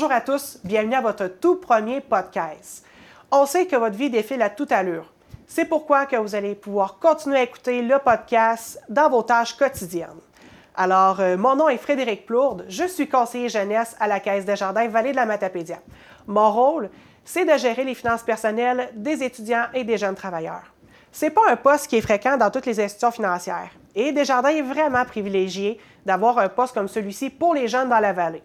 Bonjour à tous, bienvenue à votre tout premier podcast. On sait que votre vie défile à toute allure. C'est pourquoi que vous allez pouvoir continuer à écouter le podcast dans vos tâches quotidiennes. Alors, euh, mon nom est Frédéric Plourde, je suis conseiller jeunesse à la Caisse des Jardins Vallée de la Matapédia. Mon rôle, c'est de gérer les finances personnelles des étudiants et des jeunes travailleurs. C'est pas un poste qui est fréquent dans toutes les institutions financières et Desjardins est vraiment privilégié d'avoir un poste comme celui-ci pour les jeunes dans la vallée.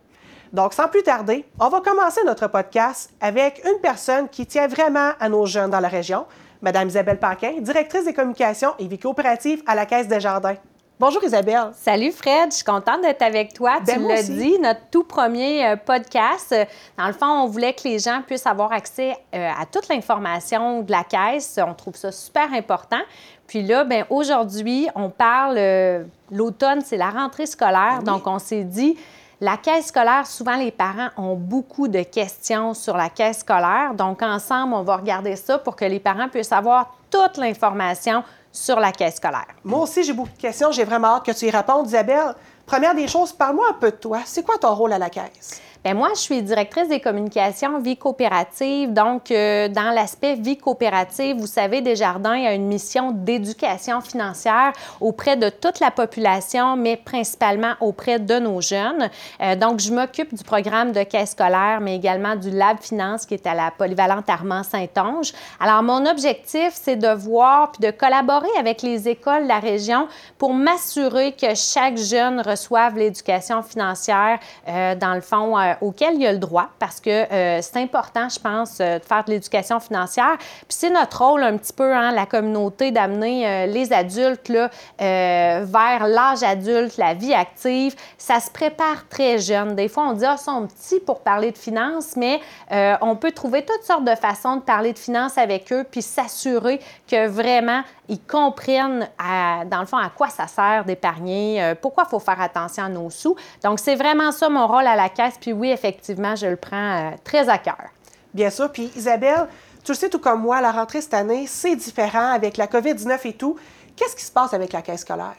Donc, sans plus tarder, on va commencer notre podcast avec une personne qui tient vraiment à nos jeunes dans la région, Madame Isabelle Paquin, directrice des communications et vie coopérative à la Caisse des Jardins. Bonjour Isabelle. Salut Fred, je suis contente d'être avec toi. Ben, tu l'as dit, notre tout premier euh, podcast. Dans le fond, on voulait que les gens puissent avoir accès euh, à toute l'information de la caisse. On trouve ça super important. Puis là, ben aujourd'hui, on parle, euh, l'automne, c'est la rentrée scolaire. Ben oui. Donc, on s'est dit, la caisse scolaire, souvent les parents ont beaucoup de questions sur la caisse scolaire. Donc, ensemble, on va regarder ça pour que les parents puissent avoir toute l'information sur la caisse scolaire. Moi aussi, j'ai beaucoup de questions. J'ai vraiment hâte que tu y répondes, Isabelle. Première des choses, parle-moi un peu de toi. C'est quoi ton rôle à la Caisse? Bien, moi, je suis directrice des communications vie coopérative. Donc, euh, dans l'aspect vie coopérative, vous savez, Desjardins a une mission d'éducation financière auprès de toute la population, mais principalement auprès de nos jeunes. Euh, donc, je m'occupe du programme de caisse scolaire, mais également du Lab Finance qui est à la polyvalente Armand-Saint-Onge. Alors, mon objectif, c'est de voir puis de collaborer avec les écoles de la région pour m'assurer que chaque jeune reçoive l'éducation financière, euh, dans le fond, auquel il a le droit, parce que euh, c'est important, je pense, euh, de faire de l'éducation financière. Puis c'est notre rôle un petit peu, hein, la communauté, d'amener euh, les adultes là, euh, vers l'âge adulte, la vie active. Ça se prépare très jeune. Des fois, on dit, ah, sont petits pour parler de finances, mais euh, on peut trouver toutes sortes de façons de parler de finances avec eux, puis s'assurer que vraiment, ils comprennent, à- dans le fond, à quoi ça sert d'épargner, euh, pourquoi il faut faire attention à nos sous. Donc, c'est vraiment ça mon rôle à la caisse. Puis oui, effectivement, je le prends euh, très à cœur. Bien sûr. Puis Isabelle, tu le sais tout comme moi, la rentrée cette année, c'est différent avec la COVID-19 et tout. Qu'est-ce qui se passe avec la Caisse scolaire?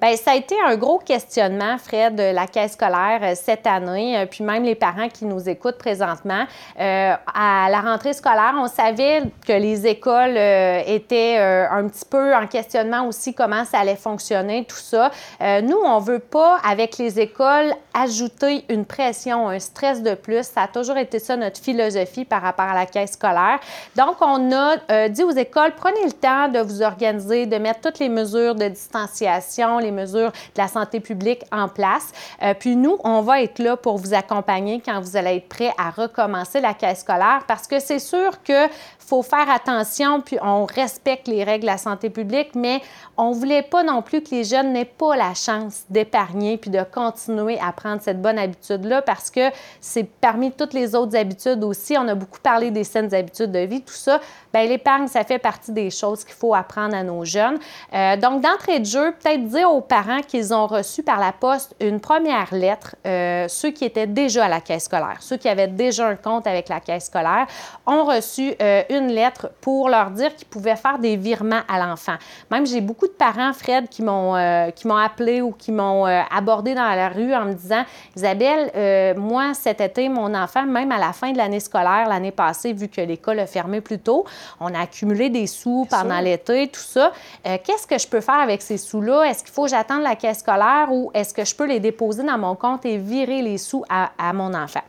Bien, ça a été un gros questionnement, Fred, de la caisse scolaire euh, cette année, euh, puis même les parents qui nous écoutent présentement. Euh, à la rentrée scolaire, on savait que les écoles étaient un petit peu en questionnement aussi comment ça allait fonctionner, tout ça. Nous, on veut pas, avec les écoles, ajouter une pression, un stress de plus. Ça a toujours été ça notre philosophie par rapport à la caisse scolaire. Donc, on a dit aux écoles, prenez le temps de vous organiser, de mettre toutes les mesures de distanciation, les mesures de la santé publique en place. Euh, puis nous, on va être là pour vous accompagner quand vous allez être prêt à recommencer la caisse scolaire parce que c'est sûr que faut faire attention, puis on respecte les règles de la santé publique, mais on voulait pas non plus que les jeunes n'aient pas la chance d'épargner puis de continuer à prendre cette bonne habitude-là parce que c'est parmi toutes les autres habitudes aussi. On a beaucoup parlé des saines habitudes de vie, tout ça. Bien, l'épargne, ça fait partie des choses qu'il faut apprendre à nos jeunes. Euh, donc, d'entrée de jeu, peut-être dire aux parents qu'ils ont reçu par la poste une première lettre, euh, ceux qui étaient déjà à la caisse scolaire, ceux qui avaient déjà un compte avec la caisse scolaire, ont reçu euh, une lettre pour leur dire qu'ils pouvaient faire des virements à l'enfant. Même, j'ai beaucoup de parents, Fred, qui m'ont qui m'ont appelé ou qui m'ont abordé dans la rue en me disant Isabelle, moi, cet été, mon enfant, même à la fin de l'année scolaire, l'année passée, vu que l'école a fermé plus tôt, on a accumulé des sous pendant l'été, tout ça. Euh, Qu'est-ce que je peux faire avec ces sous-là? Est-ce qu'il faut que j'attende la caisse scolaire ou est-ce que je peux les déposer dans mon compte et virer les sous à, à mon enfant?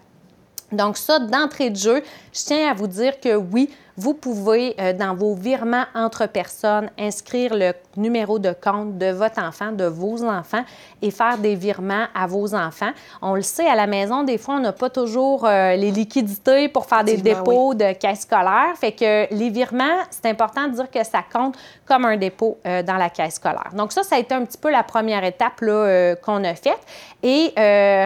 Donc ça, d'entrée de jeu, je tiens à vous dire que oui, vous pouvez, euh, dans vos virements entre personnes, inscrire le numéro de compte de votre enfant, de vos enfants, et faire des virements à vos enfants. On le sait, à la maison, des fois, on n'a pas toujours euh, les liquidités pour faire des dépôts de caisse scolaire. Fait que les virements, c'est important de dire que ça compte comme un dépôt euh, dans la caisse scolaire. Donc ça, ça a été un petit peu la première étape qu'on a faite. Et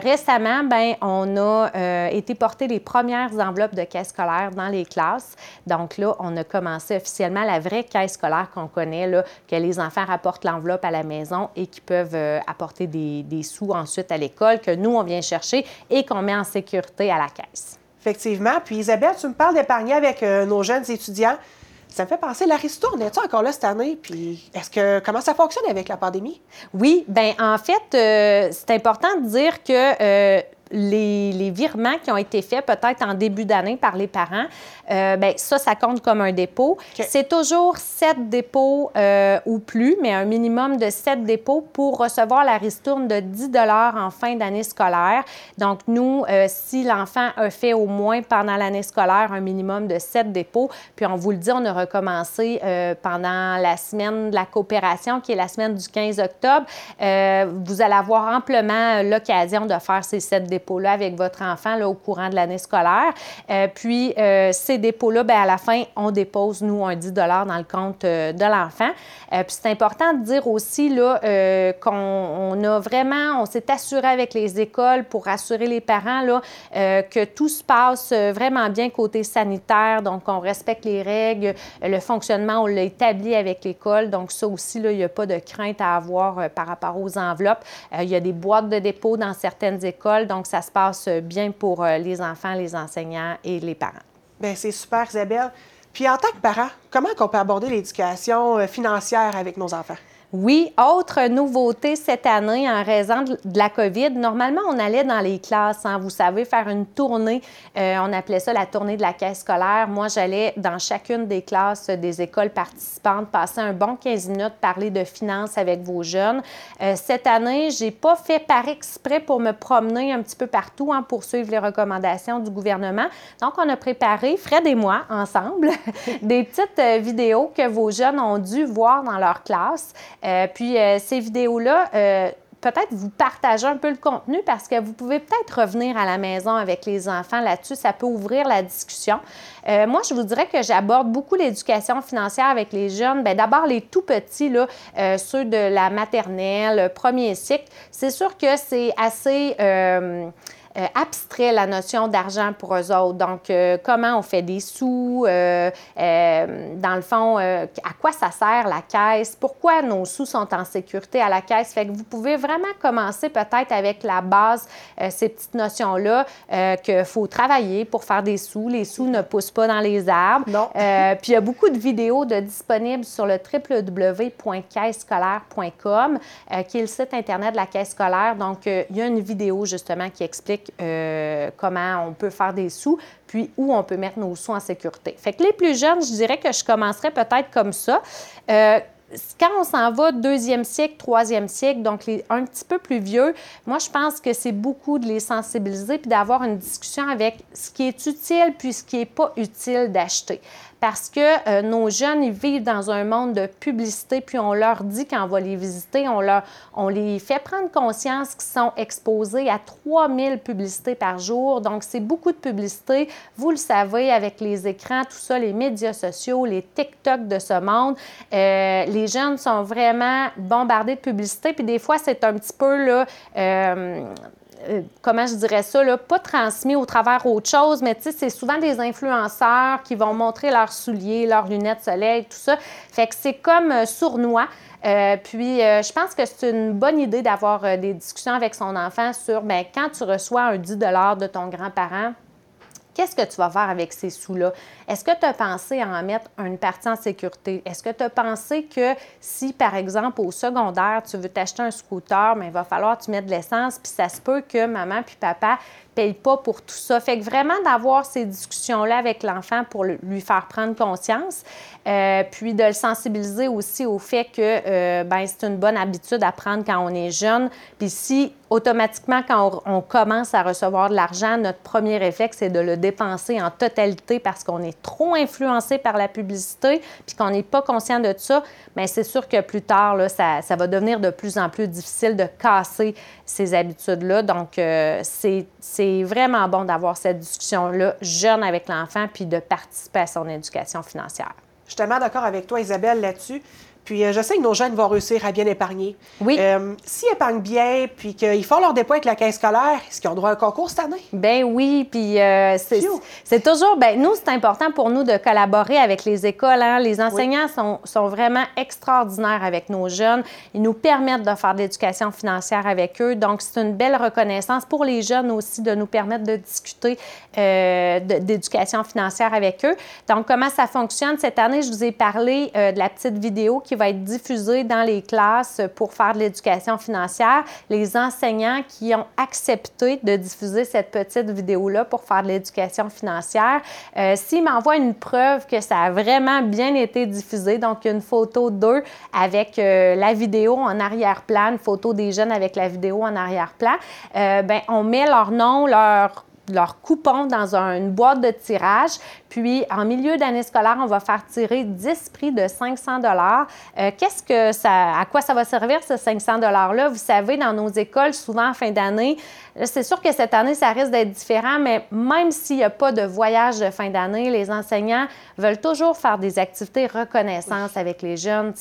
récemment, ben, on a été porter les premières enveloppes de caisse scolaire dans les classes. Donc là, on a commencé officiellement la vraie caisse scolaire qu'on connaît, là, que les enfants rapportent l'enveloppe à la maison et qui peuvent euh, apporter des, des sous ensuite à l'école, que nous, on vient chercher et qu'on met en sécurité à la caisse. Effectivement. Puis Isabelle, tu me parles d'épargner avec euh, nos jeunes étudiants. Ça me fait penser, la ristourne, es-tu encore là cette année? Puis est-ce que comment ça fonctionne avec la pandémie? Oui, bien, en fait, euh, c'est important de dire que euh, les, virements qui ont été faits peut-être en début d'année par les parents, euh, bien, ça, ça compte comme un dépôt. C'est toujours sept dépôts euh, ou plus, mais un minimum de sept dépôts pour recevoir la ristourne de 10 en fin d'année scolaire. Donc, nous, euh, si l'enfant a fait au moins pendant l'année scolaire un minimum de sept dépôts, puis on vous le dit, on a recommencé pendant la semaine de la coopération, qui est la semaine du 15 octobre, vous allez avoir amplement l'occasion de faire ces sept dépôts dépôts-là avec votre enfant là, au courant de l'année scolaire. Euh, puis, euh, ces dépôts-là, bien, à la fin, on dépose, nous, un 10 dans le compte euh, de l'enfant. puis, c'est important de dire aussi là, qu'on a vraiment, on s'est assuré avec les écoles pour assurer les parents là, que tout se passe vraiment bien côté sanitaire. Donc, on respecte les règles, le fonctionnement, on l'a établi avec l'école. Donc, ça aussi, là, il n'y a pas de crainte à avoir par rapport aux enveloppes. il y a des boîtes de dépôt dans certaines écoles. Donc, ça se passe bien pour euh, les enfants, les enseignants et les parents. Bien, c'est super, Isabelle. Puis en tant que parent, comment on peut aborder l'éducation euh, financière avec nos enfants? Oui, autre nouveauté cette année en raison de la COVID. Normalement, on allait dans les classes, hein, vous savez, faire une tournée. Euh, on appelait ça la tournée de la caisse scolaire. Moi, j'allais dans chacune des classes des écoles participantes, passer un bon 15 minutes, parler de finances avec vos jeunes. Euh, cette année, j'ai pas fait par exprès pour me promener un petit peu partout hein, pour suivre les recommandations du gouvernement. Donc, on a préparé, Fred et moi, ensemble, des petites euh, vidéos que vos jeunes ont dû voir dans leur classe. Euh, puis euh, ces vidéos-là, euh, peut-être vous partagez un peu le contenu parce que vous pouvez peut-être revenir à la maison avec les enfants là-dessus. Ça peut ouvrir la discussion. moi, je vous dirais que j'aborde beaucoup l'éducation financière avec les jeunes. Bien, d'abord, les tout petits, là, ceux de la maternelle, premier cycle. C'est sûr que c'est assez abstrait la notion d'argent pour eux autres. Donc, euh, comment on fait des sous, euh, dans le fond, à quoi ça sert la caisse, pourquoi nos sous sont en sécurité à la caisse? Fait que vous pouvez vraiment commencer peut-être avec la base, ces petites notions-là, qu'il faut travailler pour faire des sous. Les sous ne poussent pas dans les arbres. Non. puis, il y a beaucoup de vidéos de disponibles sur le www.caissescolaire.com, qui est le site Internet de la caisse scolaire. Donc, il y a une vidéo justement qui explique euh, comment on peut faire des sous, puis où on peut mettre nos sous en sécurité. Fait que les plus jeunes, je dirais que je commencerais peut-être comme ça. Euh, quand on s'en va deuxième siècle, troisième siècle, donc les, un petit peu plus vieux, moi, je pense que c'est beaucoup de les sensibiliser puis d'avoir une discussion avec ce qui est utile puis ce qui n'est pas utile d'acheter parce que euh, nos jeunes, ils vivent dans un monde de publicité, puis on leur dit quand on va les visiter, on, leur, on les fait prendre conscience qu'ils sont exposés à 3000 publicités par jour. Donc, c'est beaucoup de publicité. Vous le savez, avec les écrans, tout ça, les médias sociaux, les TikTok de ce monde, euh, les jeunes sont vraiment bombardés de publicité, puis des fois, c'est un petit peu, là, euh, euh, comment je dirais ça, là, pas transmis au travers autre chose, mais c'est souvent des influenceurs qui vont montrer leurs souliers, leurs lunettes soleil, tout ça. Fait que c'est comme euh, sournois. Euh, puis, je pense que c'est une bonne idée d'avoir des discussions avec son enfant sur, bien, quand tu reçois un 10 de ton grand-parent, Qu'est-ce que tu vas faire avec ces sous-là? Est-ce que tu as pensé à en mettre une partie en sécurité? Est-ce que tu as pensé que si, par exemple, au secondaire, tu veux t'acheter un scooter, mais il va falloir que tu mettes de l'essence, puis ça se peut que maman puis papa paye pas pour tout ça. Fait que vraiment d'avoir ces discussions-là avec l'enfant pour lui faire prendre conscience, euh, puis de le sensibiliser aussi au fait que euh, ben, c'est une bonne habitude à prendre quand on est jeune. Puis si automatiquement, quand on, commence à recevoir de l'argent, notre premier réflexe, c'est de le dépenser en totalité parce qu'on est trop influencé par la publicité, puis qu'on n'est pas conscient de ça, mais c'est sûr que plus tard, là, ça, ça, va devenir de plus en plus difficile de casser ces habitudes-là. Donc, euh, c'est vraiment bon d'avoir cette discussion-là jeune avec l'enfant, puis de participer à son éducation financière. Je suis tellement d'accord avec toi, Isabelle, là-dessus. Puis euh, je sais que nos jeunes vont réussir à bien épargner. Oui. Euh, S'ils épargnent bien, puis qu'ils font leur dépôt avec la caisse scolaire, est-ce qu'ils ont droit à un concours cette année? Ben oui, puis euh, c'est toujours, ben nous, c'est important pour nous de collaborer avec les écoles. Hein. Les enseignants sont, sont, vraiment extraordinaires avec nos jeunes. Ils nous permettent de faire de l'éducation financière avec eux. Donc, c'est une belle reconnaissance pour les jeunes aussi de nous permettre de discuter euh, d'éducation financière avec eux. Donc, comment ça fonctionne? Cette année, je vous ai parlé de la petite vidéo qui va être diffusée dans les classes pour faire de l'éducation financière. Les enseignants qui ont accepté de diffuser cette petite vidéo-là pour faire de l'éducation financière, euh, s'ils m'envoient une preuve que ça a vraiment bien été diffusé, donc une photo d'eux avec euh, la vidéo en arrière-plan, une photo des jeunes avec la vidéo en arrière-plan, euh, ben, on met leur nom, leur leur coupon dans une boîte de tirage. Puis, en milieu d'année scolaire, on va faire tirer 10 prix de 500 dollars. Euh, qu'est-ce que ça, à quoi ça va servir ce 500 dollars-là? Vous savez, dans nos écoles, souvent en fin d'année, c'est sûr que cette année, ça risque d'être différent, mais même s'il n'y a pas de voyage de fin d'année, les enseignants veulent toujours faire des activités reconnaissance avec les jeunes.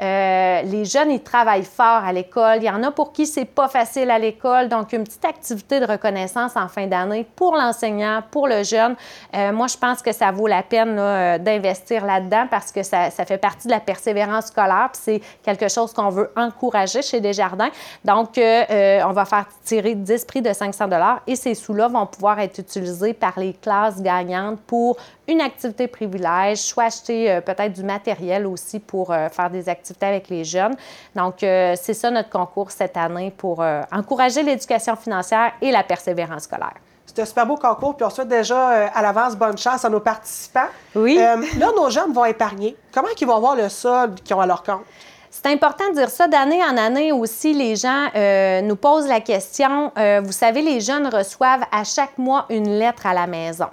Euh, les jeunes, ils travaillent fort à l'école. Il y en a pour qui c'est pas facile à l'école, donc une petite activité de reconnaissance en fin d'année pour l'enseignant, pour le jeune. Euh, moi, je pense que ça vaut la peine euh, d'investir là-dedans parce que ça, fait partie de la persévérance scolaire, puis c'est quelque chose qu'on veut encourager chez Desjardins. Donc, on va faire tirer 10 de 500 et ces sous-là vont pouvoir être utilisés par les classes gagnantes pour une activité privilège, soit acheter euh, peut-être du matériel aussi pour euh, faire des activités avec les jeunes. Donc, euh, c'est ça notre concours cette année pour encourager l'éducation financière et la persévérance scolaire. C'est un super beau concours, puis on souhaite déjà à l'avance bonne chance à nos participants. Oui. là, nos jeunes vont épargner. Comment ils vont avoir le solde qu'ils ont à leur compte? C'est important de dire ça. D'année en année aussi, les gens euh, nous posent la question. Euh, vous savez, les jeunes reçoivent à chaque mois une lettre à la maison.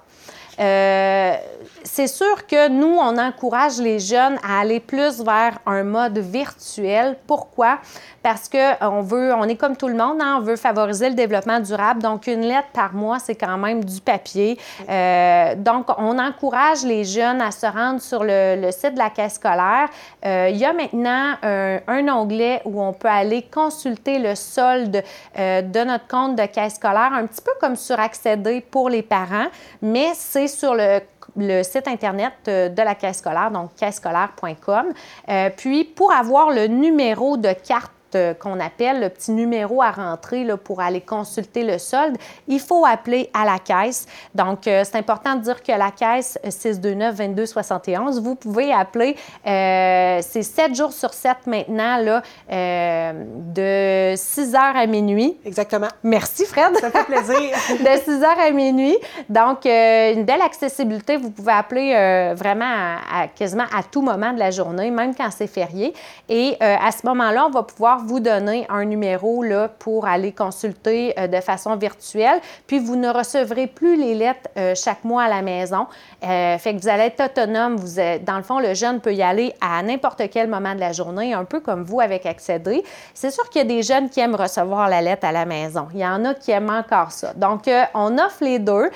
Euh, c'est sûr que nous, on encourage les jeunes à aller plus vers un mode virtuel. Pourquoi? Parce qu'on veut, on est comme tout le monde, hein, on veut favoriser le développement durable. Donc, une lettre par mois, c'est quand même du papier. Euh, donc, on encourage les jeunes à se rendre sur le, site de la caisse scolaire. Euh, il y a maintenant un, onglet où on peut aller consulter le solde de notre compte de caisse scolaire, un petit peu comme sur Accéder pour les parents, mais c'est sur le site Internet euh, de la caisse scolaire, donc caissescolaire.com. Euh, puis, pour avoir le numéro de carte qu'on appelle le petit numéro à rentrer là, pour aller consulter le solde, il faut appeler à la caisse. Donc, euh, c'est important de dire que la caisse 629-2271, vous pouvez appeler, euh, c'est 7 jours sur 7 maintenant, là, de 6 heures à minuit. Exactement. Merci, Fred. Ça fait plaisir. de 6 heures à minuit. Donc, une belle accessibilité. Vous pouvez appeler vraiment à, quasiment à tout moment de la journée, même quand c'est férié. Et à ce moment-là, on va pouvoir vous donner un numéro là, pour aller consulter euh, de façon virtuelle. Puis vous ne recevrez plus les lettres euh, chaque mois à la maison. Euh, fait que vous allez être autonome. Vous êtes, dans le fond, le jeune peut y aller à n'importe quel moment de la journée, un peu comme vous avec Accéder. C'est sûr qu'il y a des jeunes qui aiment recevoir la lettre à la maison. Il y en a qui aiment encore ça. Donc, on offre les deux.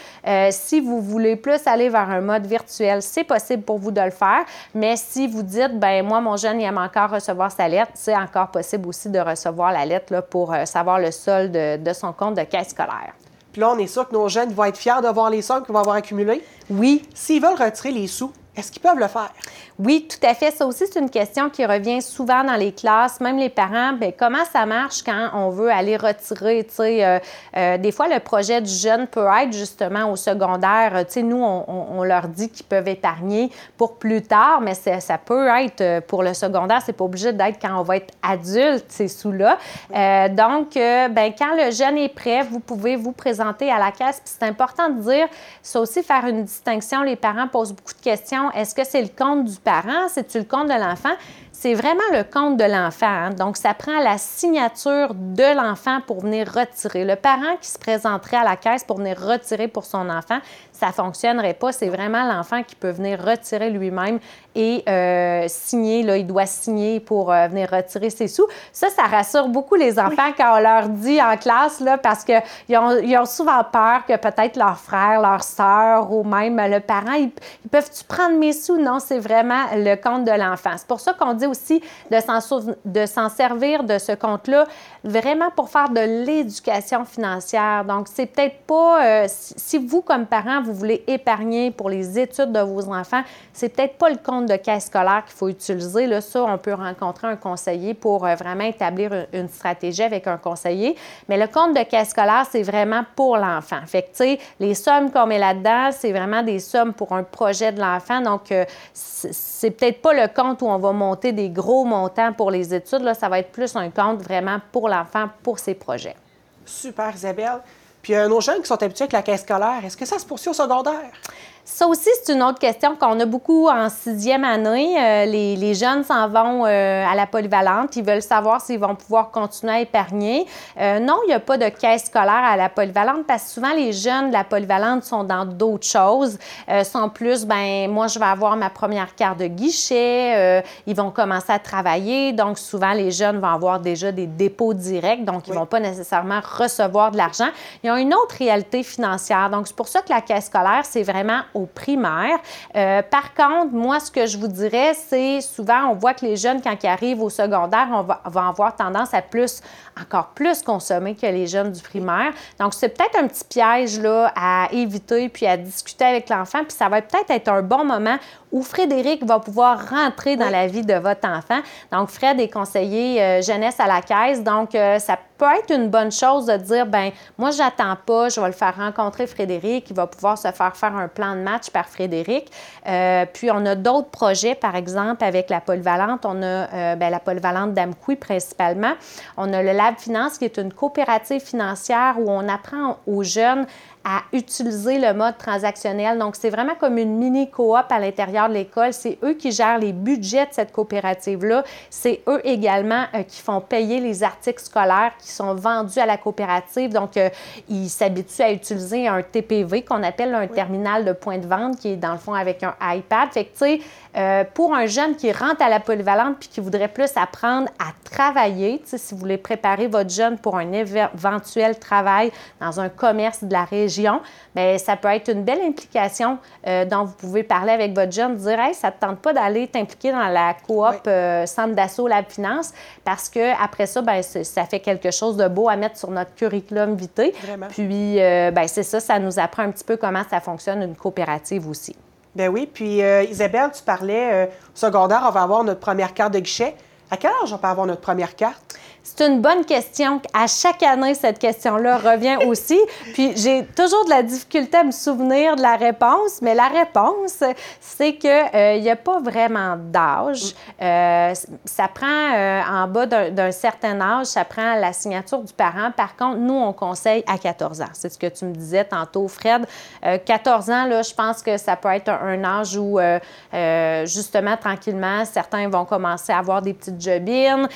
si vous voulez plus aller vers un mode virtuel, c'est possible pour vous de le faire. Mais si vous dites, ben moi, mon jeune, il aime encore recevoir sa lettre, c'est encore possible aussi de recevoir la lettre là, pour euh, savoir le solde de, son compte de caisse scolaire. Puis là, on est sûr que nos jeunes vont être fiers de voir les sommes qu'ils vont avoir accumulées? Oui. S'ils veulent retirer les sous, est-ce qu'ils peuvent le faire? Oui, tout à fait. Ça aussi, c'est une question qui revient souvent dans les classes. Même les parents, bien, comment ça marche quand on veut aller retirer? Euh, euh, des fois, le projet du jeune peut être justement au secondaire. Tu sais, nous, on, leur dit qu'ils peuvent épargner pour plus tard, mais ça peut être euh, pour le secondaire. C'est pas obligé d'être quand on va être adulte, ces sous-là. donc, ben, quand le jeune est prêt, vous pouvez vous présenter à la caisse. C'est important de dire, c'est aussi faire une distinction. Les parents posent beaucoup de questions. Est-ce que c'est le compte du parent, c'est-tu le compte de l'enfant? c'est vraiment le compte de l'enfant. Hein. Donc, ça prend la signature de l'enfant pour venir retirer. Le parent qui se présenterait à la caisse pour venir retirer pour son enfant, ça ne fonctionnerait pas. C'est vraiment l'enfant qui peut venir retirer lui-même et euh, signer. Là, il doit signer pour euh, venir retirer ses sous. Ça, ça rassure beaucoup les enfants quand on leur dit en classe, là, parce qu'ils ont, ils ont souvent peur que peut-être leur frère, leur soeur ou même le parent, ils, ils peuvent-tu prendre mes sous? Non, c'est vraiment le compte de l'enfant. C'est pour ça qu'on dit aussi de s'en servir de ce compte-là vraiment pour faire de l'éducation financière. Donc, c'est peut-être pas, euh, si vous, comme parent, vous voulez épargner pour les études de vos enfants, c'est peut-être pas le compte de caisse scolaire qu'il faut utiliser. Là, ça, on peut rencontrer un conseiller pour euh, vraiment établir une stratégie avec un conseiller. Mais le compte de caisse scolaire, c'est vraiment pour l'enfant. Fait que, tu sais, les sommes qu'on met là-dedans, c'est vraiment des sommes pour un projet de l'enfant. Donc, euh, c'est peut-être pas le compte où on va monter des gros montants pour les études. Là, ça va être plus un compte vraiment pour l'enfant, pour ses projets. Super, Isabelle. Puis, euh, nos jeunes qui sont habitués avec la caisse scolaire, est-ce que ça se poursuit au secondaire? Ça aussi, c'est une autre question qu'on a beaucoup en sixième année. Euh, les, jeunes s'en vont euh, à la polyvalente. Ils veulent savoir s'ils vont pouvoir continuer à épargner. Euh, non, il n'y a pas de caisse scolaire à la polyvalente parce que souvent, les jeunes de la polyvalente sont dans d'autres choses. sont plus, ben moi, je vais avoir ma première carte de guichet. ils vont commencer à travailler. Donc, souvent, les jeunes vont avoir déjà des dépôts directs. Donc, ils ne vont pas nécessairement recevoir de l'argent. Ils ont une autre réalité financière. Donc, c'est pour ça que la caisse scolaire, c'est vraiment au primaire. Euh, par contre, moi, ce que je vous dirais, c'est souvent, on voit que les jeunes, quand ils arrivent au secondaire, on va, avoir tendance à plus, encore plus consommer que les jeunes du primaire. Donc, c'est peut-être un petit piège à éviter puis à discuter avec l'enfant. Puis ça va peut-être être un bon moment où Frédéric va pouvoir rentrer dans la vie de votre enfant. Donc, Fred est conseiller euh, jeunesse à la caisse. Donc, euh, ça peut être une bonne chose de dire, ben moi, j'attends pas, je vais le faire rencontrer Frédéric, il va pouvoir se faire faire un plan de match par Frédéric. Euh, puis, on a d'autres projets, par exemple, avec la polyvalente. On a ben, la polyvalente d'Amqui principalement. On a le Lab Finance, qui est une coopérative financière où on apprend aux jeunes à utiliser le mode transactionnel. Donc, c'est vraiment comme une mini coop à l'intérieur de l'école. C'est eux qui gèrent les budgets de cette coopérative-là. C'est eux également euh, qui font payer les articles scolaires qui sont vendus à la coopérative. Donc, euh, ils s'habituent à utiliser un TPV qu'on appelle un terminal de point de vente qui est dans le fond avec un iPad. Fait que, tu sais, euh, pour un jeune qui rentre à la polyvalente puis qui voudrait plus apprendre à travailler, si vous voulez préparer votre jeune pour un éventuel travail dans un commerce de la région, mais ça peut être une belle implication euh, dont vous pouvez parler avec votre jeune, dire Hey, ça ne te tente pas d'aller t'impliquer dans la coop euh, Centre d'assaut Lab Finance parce que après ça, ben, ça fait quelque chose de beau à mettre sur notre curriculum vitae. Puis, euh, ben, c'est ça, ça nous apprend un petit peu comment ça fonctionne une coopérative aussi. Ben oui, puis Isabelle, tu parlais, au secondaire, on va avoir notre première carte de guichet. À quel âge on peut avoir notre première carte? C'est une bonne question. À chaque année, cette question-là revient aussi. Puis j'ai toujours de la difficulté à me souvenir de la réponse, mais la réponse, c'est qu'il euh, n'y a pas vraiment d'âge. Euh, ça prend euh, en bas d'un certain âge, ça prend la signature du parent. Par contre, nous, on conseille à 14 ans. C'est ce que tu me disais tantôt, Fred. 14 ans, là, je pense que ça peut être un, âge où, justement, tranquillement, certains vont commencer à avoir des petites jobines.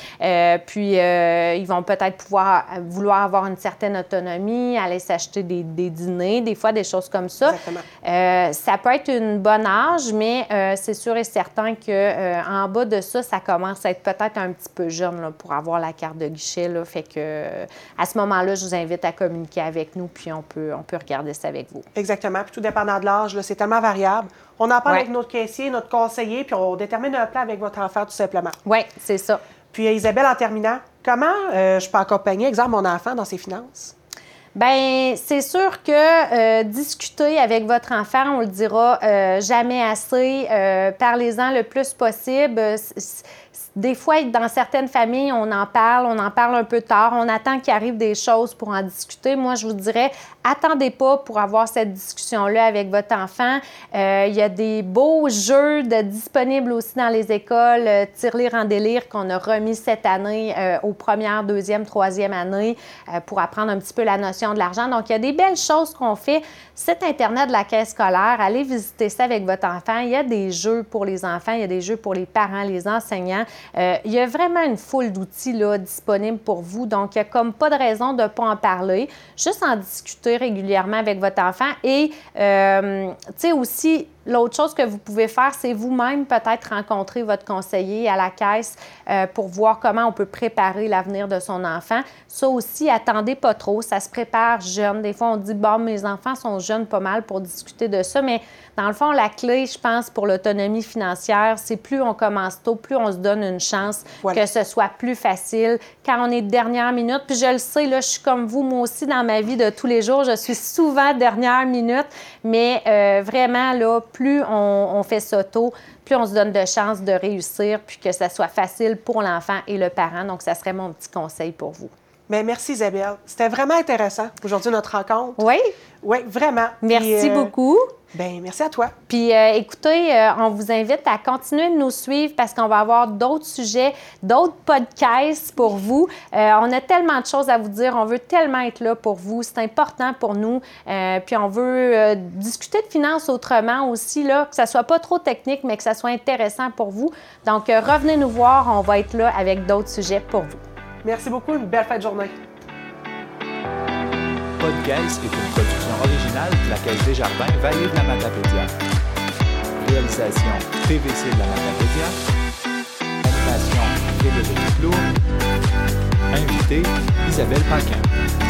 puis euh, ils vont peut-être pouvoir vouloir avoir une certaine autonomie, aller s'acheter des, dîners, des fois des choses comme ça. Euh, ça peut être une bonne âge, mais euh, c'est sûr et certain qu'en bas de ça, ça commence à être peut-être un petit peu jeune pour avoir la carte de guichet. Là. Fait que à ce moment-là, je vous invite à communiquer avec nous, puis on peut, on peut regarder ça avec vous. Exactement. Puis tout dépendant de l'âge, c'est tellement variable. On en parle avec notre caissier, notre conseiller, puis on détermine un plan avec votre enfant tout simplement. Oui, c'est ça. Puis Isabelle, en terminant, comment euh, je peux accompagner, exemple, mon enfant dans ses finances? Bien, c'est sûr que euh, discuter avec votre enfant, on le dira euh, jamais assez. Parlez-en le plus possible des fois, dans certaines familles, on en parle, on en parle un peu tard, on attend qu'il arrive des choses pour en discuter. Moi, je vous dirais, attendez pas pour avoir cette discussion-là avec votre enfant. Euh, il y a des beaux jeux de, disponibles aussi dans les écoles, euh, Tire-lire en délire qu'on a remis cette année euh, aux premières, deuxième, troisième années pour apprendre un petit peu la notion de l'argent. Donc, il y a des belles choses qu'on fait. Cet Internet de la caisse scolaire, allez visiter ça avec votre enfant. Il y a des jeux pour les enfants, il y a des jeux pour les parents, les enseignants. Euh, il y a vraiment une foule d'outils disponibles pour vous. Donc, il n'y a comme pas de raison de ne pas en parler. Juste en discuter régulièrement avec votre enfant. Et, euh, tu sais, aussi, L'autre chose que vous pouvez faire, c'est vous-même peut-être rencontrer votre conseiller à la caisse euh, pour voir comment on peut préparer l'avenir de son enfant. Ça aussi, attendez pas trop, ça se prépare jeune. Des fois, on dit, bon, mes enfants sont jeunes pas mal pour discuter de ça, mais dans le fond, la clé, je pense, pour l'autonomie financière, c'est plus on commence tôt, plus on se donne une chance que ce soit plus facile. Quand on est dernière minute, puis je le sais, là, je suis comme vous, moi aussi, dans ma vie de tous les jours, je suis souvent dernière minute, mais euh, vraiment, là, plus on, fait ça tôt, plus on se donne de chances de réussir, puis que ça soit facile pour l'enfant et le parent. Donc, ça serait mon petit conseil pour vous. Mais merci Isabelle. C'était vraiment intéressant aujourd'hui notre rencontre. Oui. Oui, vraiment. Merci Puis, euh, beaucoup. Ben, merci à toi. Puis euh, écoutez, euh, on vous invite à continuer de nous suivre parce qu'on va avoir d'autres sujets, d'autres podcasts pour vous. On a tellement de choses à vous dire. On veut tellement être là pour vous. C'est important pour nous. Puis on veut discuter de finances autrement aussi, là, que ça soit pas trop technique, mais que ça soit intéressant pour vous. Donc, revenez nous voir. On va être là avec d'autres sujets pour vous. Merci beaucoup. Une belle fin de journée. Podcast est une production originale de la Caisse Desjardins Vallée de la Matapédia. Réalisation TVC de la Matapédia. Animation Frédéric Clou. Invité Isabelle Paquin.